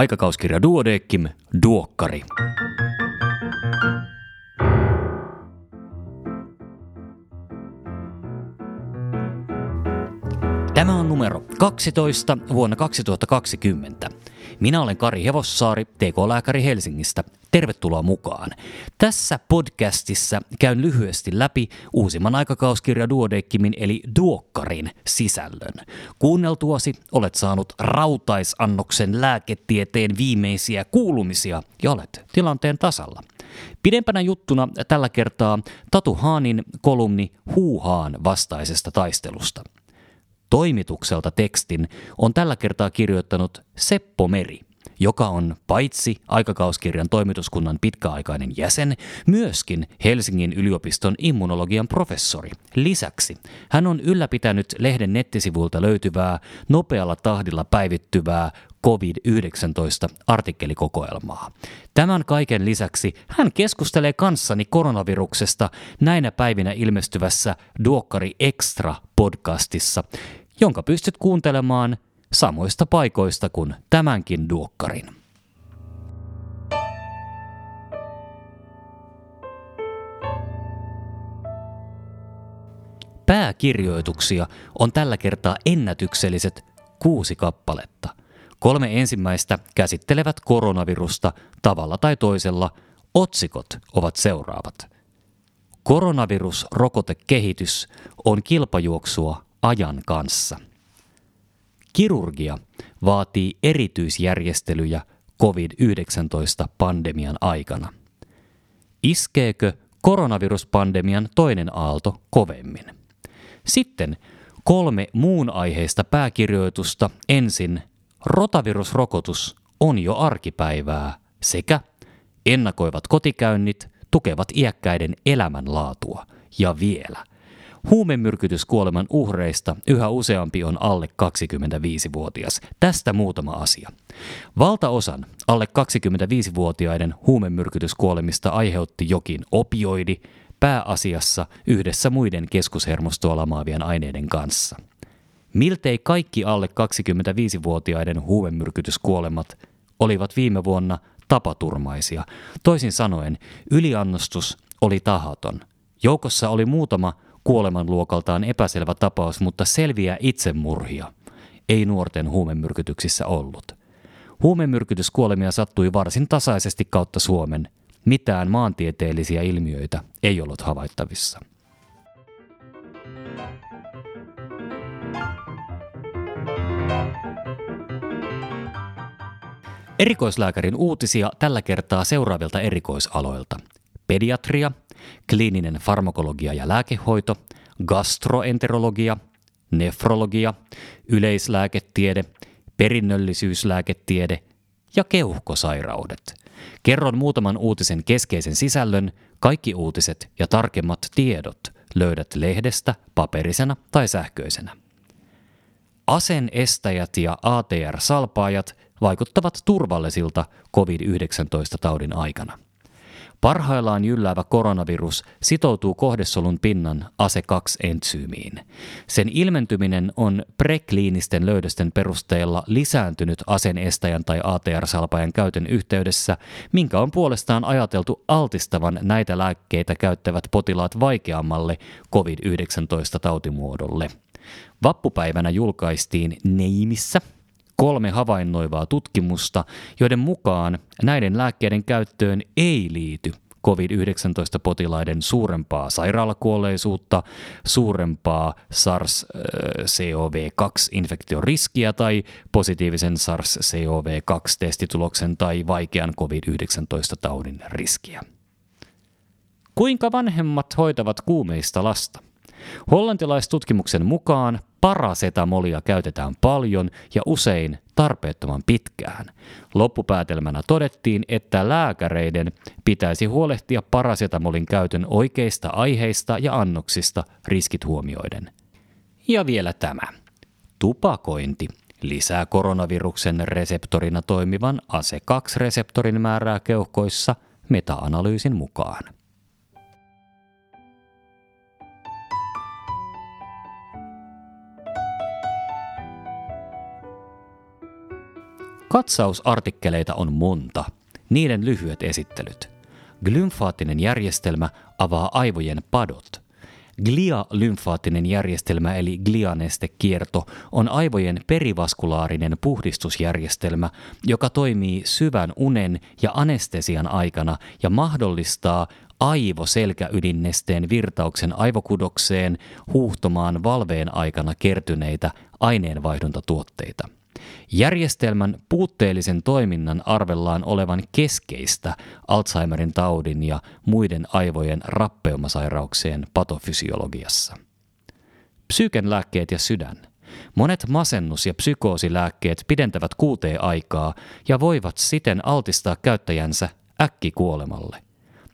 Aikakauskirja Duodeckim, Duokkari. Tämä on numero 12 vuonna 2020. Minä olen Kari Hevossaari, TK-lääkäri Helsingistä. Tervetuloa mukaan. Tässä podcastissa käyn lyhyesti läpi uusimman aikakauskirja Duodeckimin eli Duokkarin sisällön. Kuunneltuasi olet saanut rautaisannoksen lääketieteen viimeisiä kuulumisia ja olet tilanteen tasalla. Pidempänä juttuna tällä kertaa Tatu Haanin kolumni Huuhaan vastaisesta taistelusta – Toimitukselta tekstin on tällä kertaa kirjoittanut Seppo Meri, joka on paitsi aikakauskirjan toimituskunnan pitkäaikainen jäsen, myöskin Helsingin yliopiston immunologian professori. Lisäksi hän on ylläpitänyt lehden nettisivuilta löytyvää, nopealla tahdilla päivittyvää COVID-19 artikkelikokoelmaa. Tämän kaiken lisäksi hän keskustelee kanssani koronaviruksesta näinä päivinä ilmestyvässä Duokkari Extra podcastissa, jonka pystyt kuuntelemaan samoista paikoista kuin tämänkin duokkarin. Pääkirjoituksia on tällä kertaa ennätykselliset kuusi kappaletta. Kolme ensimmäistä käsittelevät koronavirusta tavalla tai toisella. Otsikot ovat seuraavat. Koronavirusrokotekehitys on kilpajuoksua ajan kanssa. Kirurgia vaatii erityisjärjestelyjä COVID-19-pandemian aikana. Iskeekö koronaviruspandemian toinen aalto kovemmin? Sitten kolme muun aiheista pääkirjoitusta ensin rotavirusrokotus on jo arkipäivää sekä ennakoivat kotikäynnit tukevat iäkkäiden elämänlaatua ja vielä Huumemyrkytyskuoleman uhreista yhä useampi on alle 25-vuotias. Tästä muutama asia. Valtaosan alle 25-vuotiaiden huumemyrkytyskuolemista aiheutti jokin opioidi, pääasiassa yhdessä muiden keskushermostoa lamaavien aineiden kanssa. Miltei kaikki alle 25-vuotiaiden huumemyrkytyskuolemat olivat viime vuonna tapaturmaisia. Toisin sanoen, yliannostus oli tahaton. Joukossa oli muutama kuolemanluokaltaan epäselvä tapaus, mutta selviä itsemurhia ei nuorten huumemyrkytyksissä ollut. Huumemyrkytyskuolemia sattui varsin tasaisesti kautta Suomen. Mitään maantieteellisiä ilmiöitä ei ollut havaittavissa. Erikoislääkärin uutisia tällä kertaa seuraavilta erikoisaloilta. Pediatria, kliininen farmakologia ja lääkehoito, gastroenterologia, nefrologia, yleislääketiede, perinnöllisyyslääketiede ja keuhkosairaudet. Kerron muutaman uutisen keskeisen sisällön, kaikki uutiset ja tarkemmat tiedot löydät lehdestä paperisena tai sähköisenä. Asen estäjät ja ATR-salpaajat vaikuttavat turvallisilta COVID-19-taudin aikana – Parhaillaan jylläävä koronavirus sitoutuu kohdesolun pinnan ASE2-entsyymiin. Sen ilmentyminen on prekliinisten löydösten perusteella lisääntynyt asen estäjän tai ATR-salpajan käytön yhteydessä, minkä on puolestaan ajateltu altistavan näitä lääkkeitä käyttävät potilaat vaikeammalle COVID-19-tautimuodolle. Vappupäivänä julkaistiin Neimissä – kolme havainnoivaa tutkimusta, joiden mukaan näiden lääkkeiden käyttöön ei liity COVID-19-potilaiden suurempaa sairaalakuolleisuutta, suurempaa SARS-CoV-2-infektioriskiä tai positiivisen SARS-CoV-2-testituloksen tai vaikean COVID-19-taudin riskiä. Kuinka vanhemmat hoitavat kuumeista lasta? Hollantilaistutkimuksen mukaan parasetamolia käytetään paljon ja usein tarpeettoman pitkään. Loppupäätelmänä todettiin, että lääkäreiden pitäisi huolehtia parasetamolin käytön oikeista aiheista ja annoksista riskit huomioiden. Ja vielä tämä. Tupakointi lisää koronaviruksen reseptorina toimivan ASE2-reseptorin määrää keuhkoissa meta-analyysin mukaan. Katsausartikkeleita on monta. Niiden lyhyet esittelyt. Glymfaattinen järjestelmä avaa aivojen padot – Glia-lymfaattinen järjestelmä eli glianestekierto on aivojen perivaskulaarinen puhdistusjärjestelmä, joka toimii syvän unen ja anestesian aikana ja mahdollistaa aivoselkäydinnesteen virtauksen aivokudokseen huuhtomaan valveen aikana kertyneitä aineenvaihduntatuotteita. Järjestelmän puutteellisen toiminnan arvellaan olevan keskeistä Alzheimerin taudin ja muiden aivojen rappeumasairauksien patofysiologiassa. Psyken lääkkeet ja sydän. Monet masennus- ja psykoosilääkkeet pidentävät kuuteen aikaa ja voivat siten altistaa käyttäjänsä äkkikuolemalle.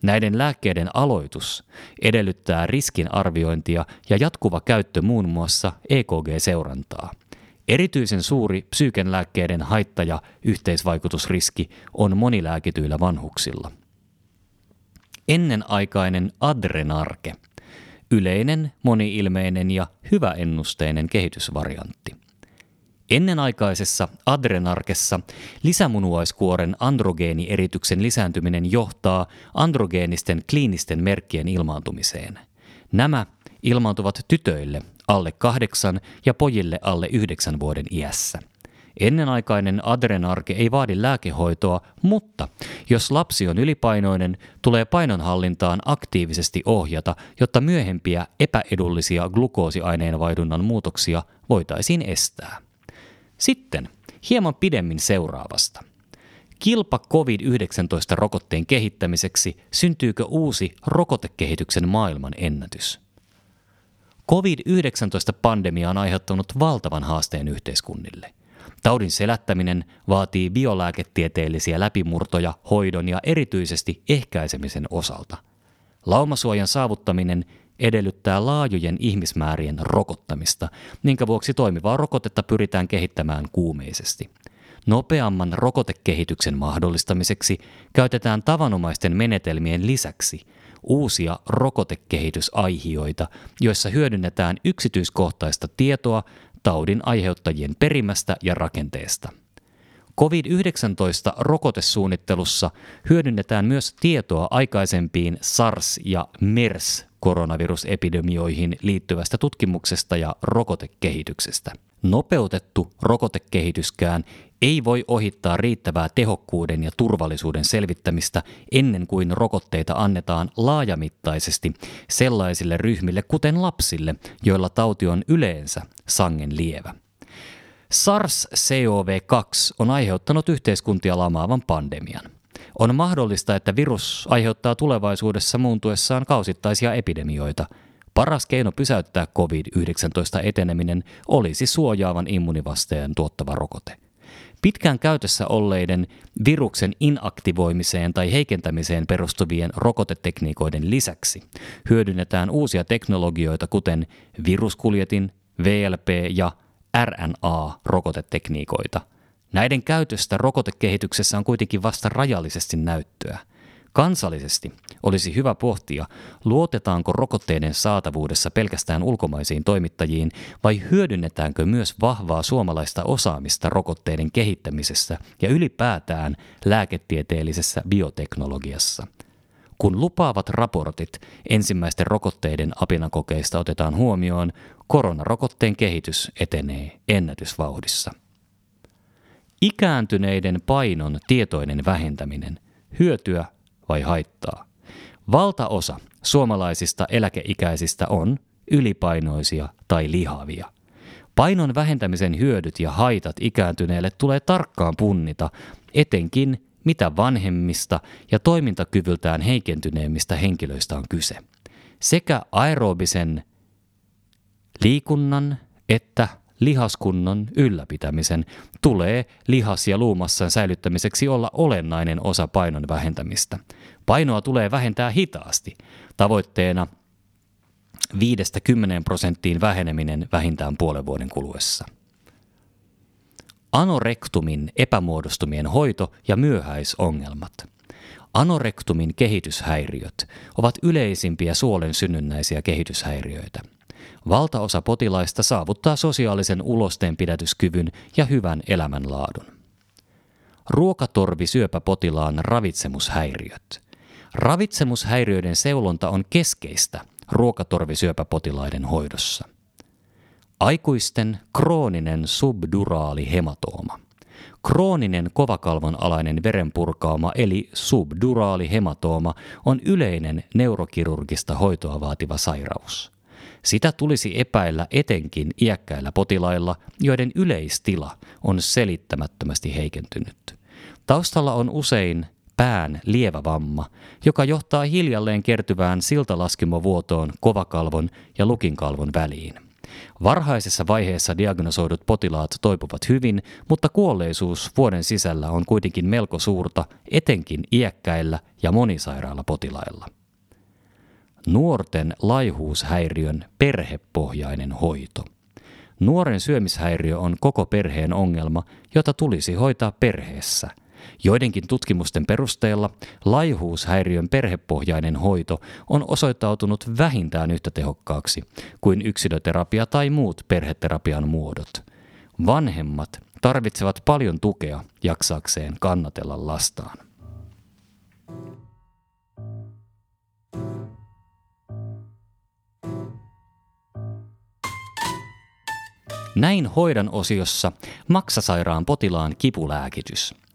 Näiden lääkkeiden aloitus edellyttää riskinarviointia ja jatkuva käyttö muun muassa EKG-seurantaa – Erityisen suuri psyykenlääkkeiden haitta- ja yhteisvaikutusriski on monilääkityillä vanhuksilla. Ennenaikainen adrenarke. Yleinen, moniilmeinen ja hyväennusteinen kehitysvariantti. Ennenaikaisessa adrenarkessa lisämunuaiskuoren androgeenierityksen lisääntyminen johtaa androgeenisten kliinisten merkkien ilmaantumiseen. Nämä ilmaantuvat tytöille alle kahdeksan ja pojille alle yhdeksän vuoden iässä. Ennenaikainen adrenarke ei vaadi lääkehoitoa, mutta jos lapsi on ylipainoinen, tulee painonhallintaan aktiivisesti ohjata, jotta myöhempiä epäedullisia glukoosiaineenvaihdunnan muutoksia voitaisiin estää. Sitten hieman pidemmin seuraavasta. Kilpa COVID-19-rokotteen kehittämiseksi syntyykö uusi rokotekehityksen maailman ennätys? COVID-19-pandemia on aiheuttanut valtavan haasteen yhteiskunnille. Taudin selättäminen vaatii biolääketieteellisiä läpimurtoja hoidon ja erityisesti ehkäisemisen osalta. Laumasuojan saavuttaminen edellyttää laajojen ihmismäärien rokottamista, minkä vuoksi toimivaa rokotetta pyritään kehittämään kuumeisesti. Nopeamman rokotekehityksen mahdollistamiseksi käytetään tavanomaisten menetelmien lisäksi – uusia rokotekehitysaihioita, joissa hyödynnetään yksityiskohtaista tietoa taudin aiheuttajien perimästä ja rakenteesta. COVID-19-rokotesuunnittelussa hyödynnetään myös tietoa aikaisempiin SARS- ja MERS-koronavirusepidemioihin liittyvästä tutkimuksesta ja rokotekehityksestä. Nopeutettu rokotekehityskään ei voi ohittaa riittävää tehokkuuden ja turvallisuuden selvittämistä ennen kuin rokotteita annetaan laajamittaisesti sellaisille ryhmille, kuten lapsille, joilla tauti on yleensä sangen lievä. SARS-CoV-2 on aiheuttanut yhteiskuntia lamaavan pandemian. On mahdollista, että virus aiheuttaa tulevaisuudessa muuntuessaan kausittaisia epidemioita. Paras keino pysäyttää COVID-19 eteneminen olisi suojaavan immunivasteen tuottava rokote – Pitkään käytössä olleiden viruksen inaktivoimiseen tai heikentämiseen perustuvien rokotetekniikoiden lisäksi hyödynnetään uusia teknologioita kuten viruskuljetin, VLP ja RNA-rokotetekniikoita. Näiden käytöstä rokotekehityksessä on kuitenkin vasta rajallisesti näyttöä – Kansallisesti olisi hyvä pohtia, luotetaanko rokotteiden saatavuudessa pelkästään ulkomaisiin toimittajiin vai hyödynnetäänkö myös vahvaa suomalaista osaamista rokotteiden kehittämisessä ja ylipäätään lääketieteellisessä bioteknologiassa. Kun lupaavat raportit ensimmäisten rokotteiden apinakokeista otetaan huomioon, koronarokotteen kehitys etenee ennätysvauhdissa. Ikääntyneiden painon tietoinen vähentäminen – hyötyä vai haittaa. Valtaosa suomalaisista eläkeikäisistä on ylipainoisia tai lihavia. Painon vähentämisen hyödyt ja haitat ikääntyneelle tulee tarkkaan punnita, etenkin mitä vanhemmista ja toimintakyvyltään heikentyneemmistä henkilöistä on kyse. Sekä aerobisen liikunnan että lihaskunnon ylläpitämisen tulee lihas- ja luumassan säilyttämiseksi olla olennainen osa painon vähentämistä. Painoa tulee vähentää hitaasti, tavoitteena 5-10 prosenttiin väheneminen vähintään puolen vuoden kuluessa. Anorektumin epämuodostumien hoito ja myöhäisongelmat. Anorektumin kehityshäiriöt ovat yleisimpiä suolen synnynnäisiä kehityshäiriöitä – Valtaosa potilaista saavuttaa sosiaalisen ulosteenpidätyskyvyn ja hyvän elämänlaadun. ruokatorvisyöpäpotilaan ravitsemushäiriöt. Ravitsemushäiriöiden seulonta on keskeistä ruokatorvisyöpäpotilaiden hoidossa. Aikuisten krooninen subduraali hematooma. Krooninen kovakalvon alainen verenpurkauma eli subduraali hematooma on yleinen neurokirurgista hoitoa vaativa sairaus. Sitä tulisi epäillä etenkin iäkkäillä potilailla, joiden yleistila on selittämättömästi heikentynyt. Taustalla on usein pään lievä vamma, joka johtaa hiljalleen kertyvään siltalaskimovuotoon kovakalvon ja lukinkalvon väliin. Varhaisessa vaiheessa diagnosoidut potilaat toipuvat hyvin, mutta kuolleisuus vuoden sisällä on kuitenkin melko suurta, etenkin iäkkäillä ja monisairailla potilailla. Nuorten laihuushäiriön perhepohjainen hoito. Nuoren syömishäiriö on koko perheen ongelma, jota tulisi hoitaa perheessä – Joidenkin tutkimusten perusteella laihuushäiriön perhepohjainen hoito on osoittautunut vähintään yhtä tehokkaaksi kuin yksilöterapia tai muut perheterapian muodot. Vanhemmat tarvitsevat paljon tukea jaksakseen kannatella lastaan. Näin hoidan osiossa maksasairaan potilaan kipulääkitys –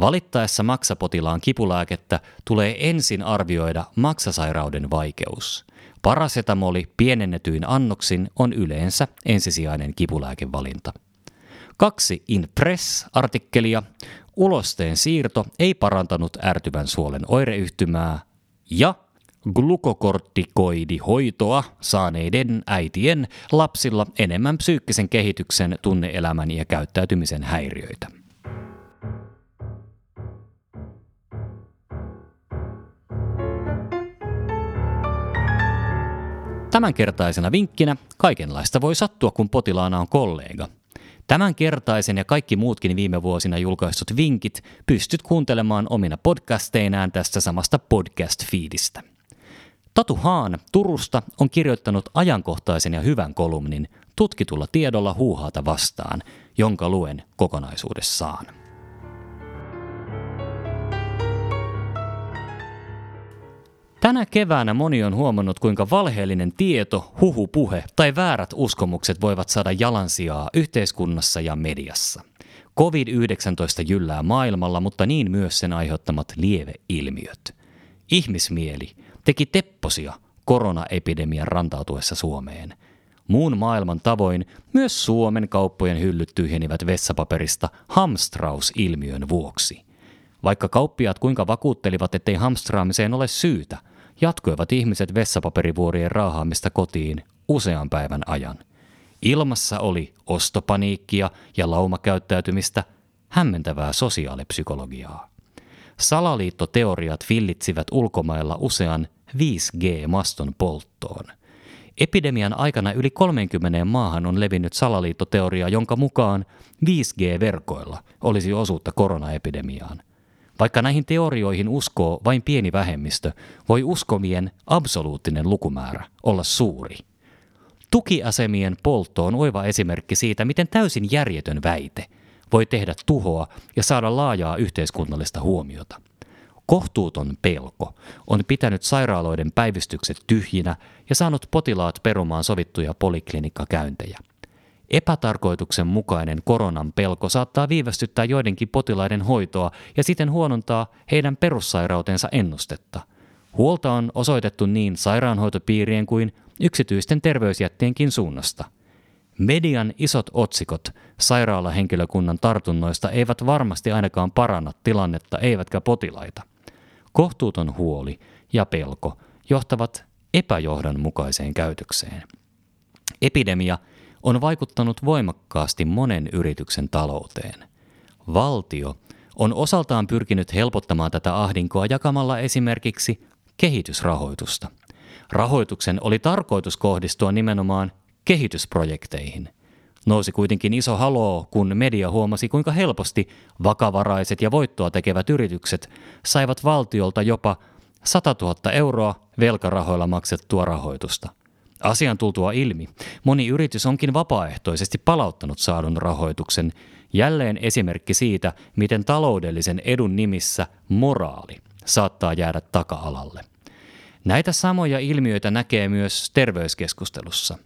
Valittaessa maksapotilaan kipulääkettä tulee ensin arvioida maksasairauden vaikeus. Parasetamoli pienennetyin annoksin on yleensä ensisijainen kipulääkevalinta. Kaksi In Press-artikkelia. Ulosteen siirto ei parantanut ärtyvän suolen oireyhtymää ja glukokortikoidihoitoa saaneiden äitien lapsilla enemmän psyykkisen kehityksen, tunneelämän ja käyttäytymisen häiriöitä. Tämänkertaisena vinkkinä kaikenlaista voi sattua, kun potilaana on kollega. Tämänkertaisen ja kaikki muutkin viime vuosina julkaistut vinkit pystyt kuuntelemaan omina podcasteinaan tästä samasta podcast-fiidistä. Tatu Haan Turusta on kirjoittanut ajankohtaisen ja hyvän kolumnin tutkitulla tiedolla huuhaata vastaan, jonka luen kokonaisuudessaan. Tänä keväänä moni on huomannut, kuinka valheellinen tieto, huhupuhe tai väärät uskomukset voivat saada jalansijaa yhteiskunnassa ja mediassa. COVID-19 jyllää maailmalla, mutta niin myös sen aiheuttamat lieveilmiöt. Ihmismieli teki tepposia koronaepidemian rantautuessa Suomeen. Muun maailman tavoin myös Suomen kauppojen hyllyt tyhjenivät vessapaperista hamstrausilmiön vuoksi. Vaikka kauppiaat kuinka vakuuttelivat, ettei hamstraamiseen ole syytä – jatkoivat ihmiset vessapaperivuorien raahaamista kotiin usean päivän ajan. Ilmassa oli ostopaniikkia ja laumakäyttäytymistä, hämmentävää sosiaalipsykologiaa. Salaliittoteoriat villitsivät ulkomailla usean 5G-maston polttoon. Epidemian aikana yli 30 maahan on levinnyt salaliittoteoria, jonka mukaan 5G-verkoilla olisi osuutta koronaepidemiaan. Vaikka näihin teorioihin uskoo vain pieni vähemmistö, voi uskomien absoluuttinen lukumäärä olla suuri. Tukiasemien poltto on oiva esimerkki siitä, miten täysin järjetön väite voi tehdä tuhoa ja saada laajaa yhteiskunnallista huomiota. Kohtuuton pelko on pitänyt sairaaloiden päivystykset tyhjinä ja saanut potilaat perumaan sovittuja poliklinikkakäyntejä – Epätarkoituksenmukainen koronan pelko saattaa viivästyttää joidenkin potilaiden hoitoa ja siten huonontaa heidän perussairautensa ennustetta. Huolta on osoitettu niin sairaanhoitopiirien kuin yksityisten terveysjättienkin suunnasta. Median isot otsikot sairaalahenkilökunnan tartunnoista eivät varmasti ainakaan paranna tilannetta eivätkä potilaita. Kohtuuton huoli ja pelko johtavat epäjohdonmukaiseen käytökseen. Epidemia – vaikuttanut voimakkaasti monen yrityksen talouteen. Valtio on osaltaan pyrkinyt helpottamaan tätä ahdinkoa jakamalla esimerkiksi kehitysrahoitusta. Rahoituksen oli tarkoitus kohdistua nimenomaan kehitysprojekteihin. Nousi kuitenkin iso haloo, kun media huomasi, kuinka helposti vakavaraiset ja voittoa tekevät yritykset saivat valtiolta jopa 100 000 euroa velkarahoilla maksettua rahoitusta – Asian tultua ilmi, moni yritys onkin vapaaehtoisesti palauttanut saadun rahoituksen Jälleen esimerkki siitä, miten taloudellisen edun nimissä moraali saattaa jäädä taka-alalle. Näitä samoja ilmiöitä näkee myös terveyskeskustelussa.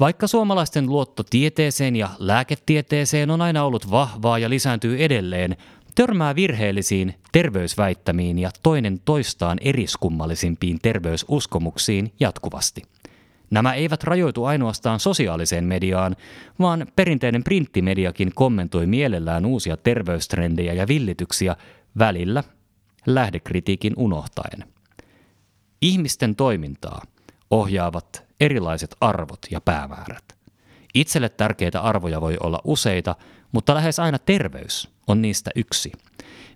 Vaikka suomalaisten luotto tieteeseen ja lääketieteeseen on aina ollut vahvaa ja lisääntyy edelleen, törmää virheellisiin terveysväittämiin ja toinen toistaan eriskummallisimpiin terveysuskomuksiin jatkuvasti. Nämä eivät rajoitu ainoastaan sosiaaliseen mediaan, vaan perinteinen printtimediakin kommentoi mielellään uusia terveystrendejä ja villityksiä välillä lähdekritiikin unohtaen. Ihmisten toimintaa ohjaavat erilaiset arvot ja päämäärät. Itselle tärkeitä arvoja voi olla useita, mutta lähes aina terveys on niistä yksi.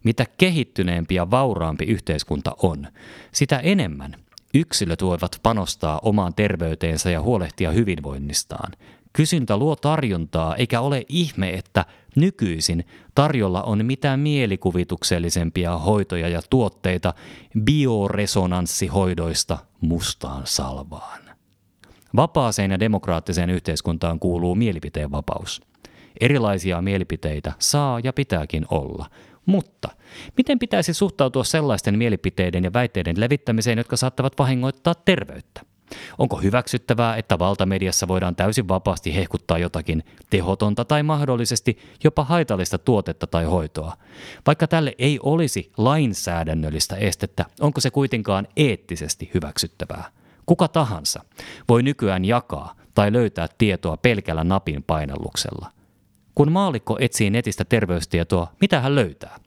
Mitä kehittyneempi ja vauraampi yhteiskunta on, sitä enemmän yksilöt voivat panostaa omaan terveyteensä ja huolehtia hyvinvoinnistaan. Kysyntä luo tarjontaa, eikä ole ihme, että nykyisin tarjolla on mitään mielikuvituksellisempia hoitoja ja tuotteita bioresonanssihoidoista mustaan salvaan. Vapaaseen ja demokraattiseen yhteiskuntaan kuuluu mielipiteenvapaus. Erilaisia mielipiteitä saa ja pitääkin olla. Mutta miten pitäisi suhtautua sellaisten mielipiteiden ja väitteiden levittämiseen, jotka saattavat vahingoittaa terveyttä? Onko hyväksyttävää, että valtamediassa voidaan täysin vapaasti hehkuttaa jotakin tehotonta tai mahdollisesti jopa haitallista tuotetta tai hoitoa? Vaikka tälle ei olisi lainsäädännöllistä estettä, onko se kuitenkaan eettisesti hyväksyttävää? Kuka tahansa voi nykyään jakaa tai löytää tietoa pelkällä napin painalluksella – kun maalikko etsii netistä terveystietoa, mitä hän löytää?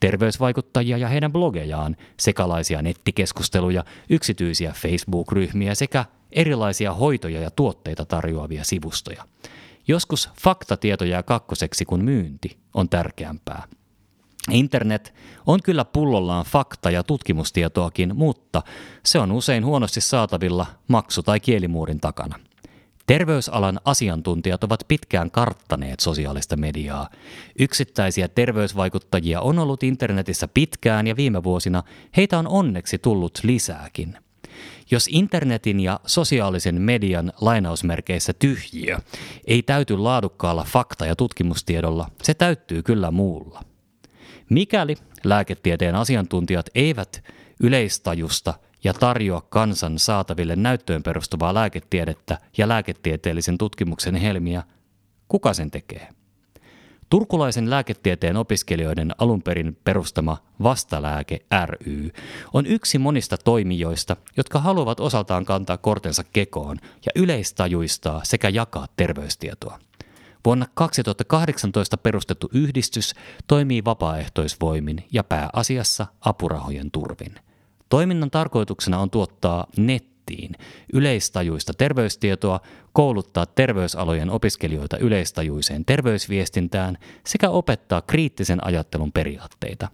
Terveysvaikuttajia ja heidän blogejaan, sekalaisia nettikeskusteluja, yksityisiä Facebook-ryhmiä sekä erilaisia hoitoja ja tuotteita tarjoavia sivustoja. Joskus faktatieto jää kakkoseksi, kun myynti on tärkeämpää. Internet on kyllä pullollaan fakta- ja tutkimustietoakin, mutta se on usein huonosti saatavilla maksu- tai kielimuurin takana – Terveysalan asiantuntijat ovat pitkään karttaneet sosiaalista mediaa. Yksittäisiä terveysvaikuttajia on ollut internetissä pitkään ja viime vuosina heitä on onneksi tullut lisääkin. Jos internetin ja sosiaalisen median lainausmerkeissä tyhjiö ei täyty laadukkaalla fakta- ja tutkimustiedolla, se täyttyy kyllä muulla. Mikäli lääketieteen asiantuntijat eivät yleistajusta ja tarjoa kansan saataville näyttöön perustuvaa lääketiedettä ja lääketieteellisen tutkimuksen helmiä, kuka sen tekee? Turkulaisen lääketieteen opiskelijoiden alunperin perustama Vastalääke ry on yksi monista toimijoista, jotka haluavat osaltaan kantaa kortensa kekoon ja yleistajuistaa sekä jakaa terveystietoa. Vuonna 2018 perustettu yhdistys toimii vapaaehtoisvoimin ja pääasiassa apurahojen turvin – Toiminnan tarkoituksena on tuottaa nettiin yleistajuista terveystietoa, kouluttaa terveysalojen opiskelijoita yleistajuiseen terveysviestintään sekä opettaa kriittisen ajattelun periaatteita.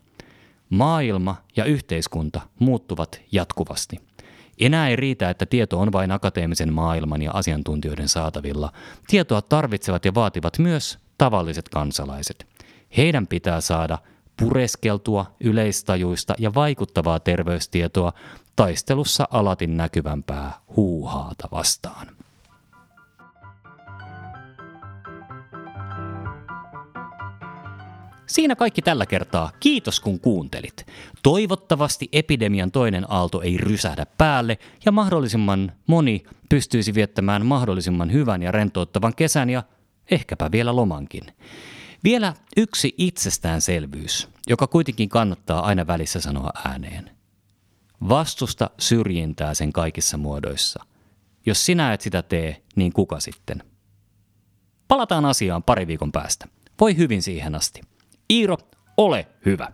Maailma ja yhteiskunta muuttuvat jatkuvasti. Enää ei riitä, että tieto on vain akateemisen maailman ja asiantuntijoiden saatavilla. Tietoa tarvitsevat ja vaativat myös tavalliset kansalaiset. Heidän pitää saada pureskeltua, yleistajuista ja vaikuttavaa terveystietoa taistelussa alatin näkyvämpää huuhaata vastaan. Siinä kaikki tällä kertaa. Kiitos kun kuuntelit. Toivottavasti epidemian toinen aalto ei rysähdä päälle ja mahdollisimman moni pystyisi viettämään mahdollisimman hyvän ja rentouttavan kesän ja ehkäpä vielä lomankin. Vielä yksi itsestäänselvyys, joka kuitenkin kannattaa aina välissä sanoa ääneen. Vastusta syrjintää sen kaikissa muodoissa. Jos sinä et sitä tee, niin kuka sitten? Palataan asiaan pari viikon päästä. Voi hyvin siihen asti. Iiro, ole hyvä!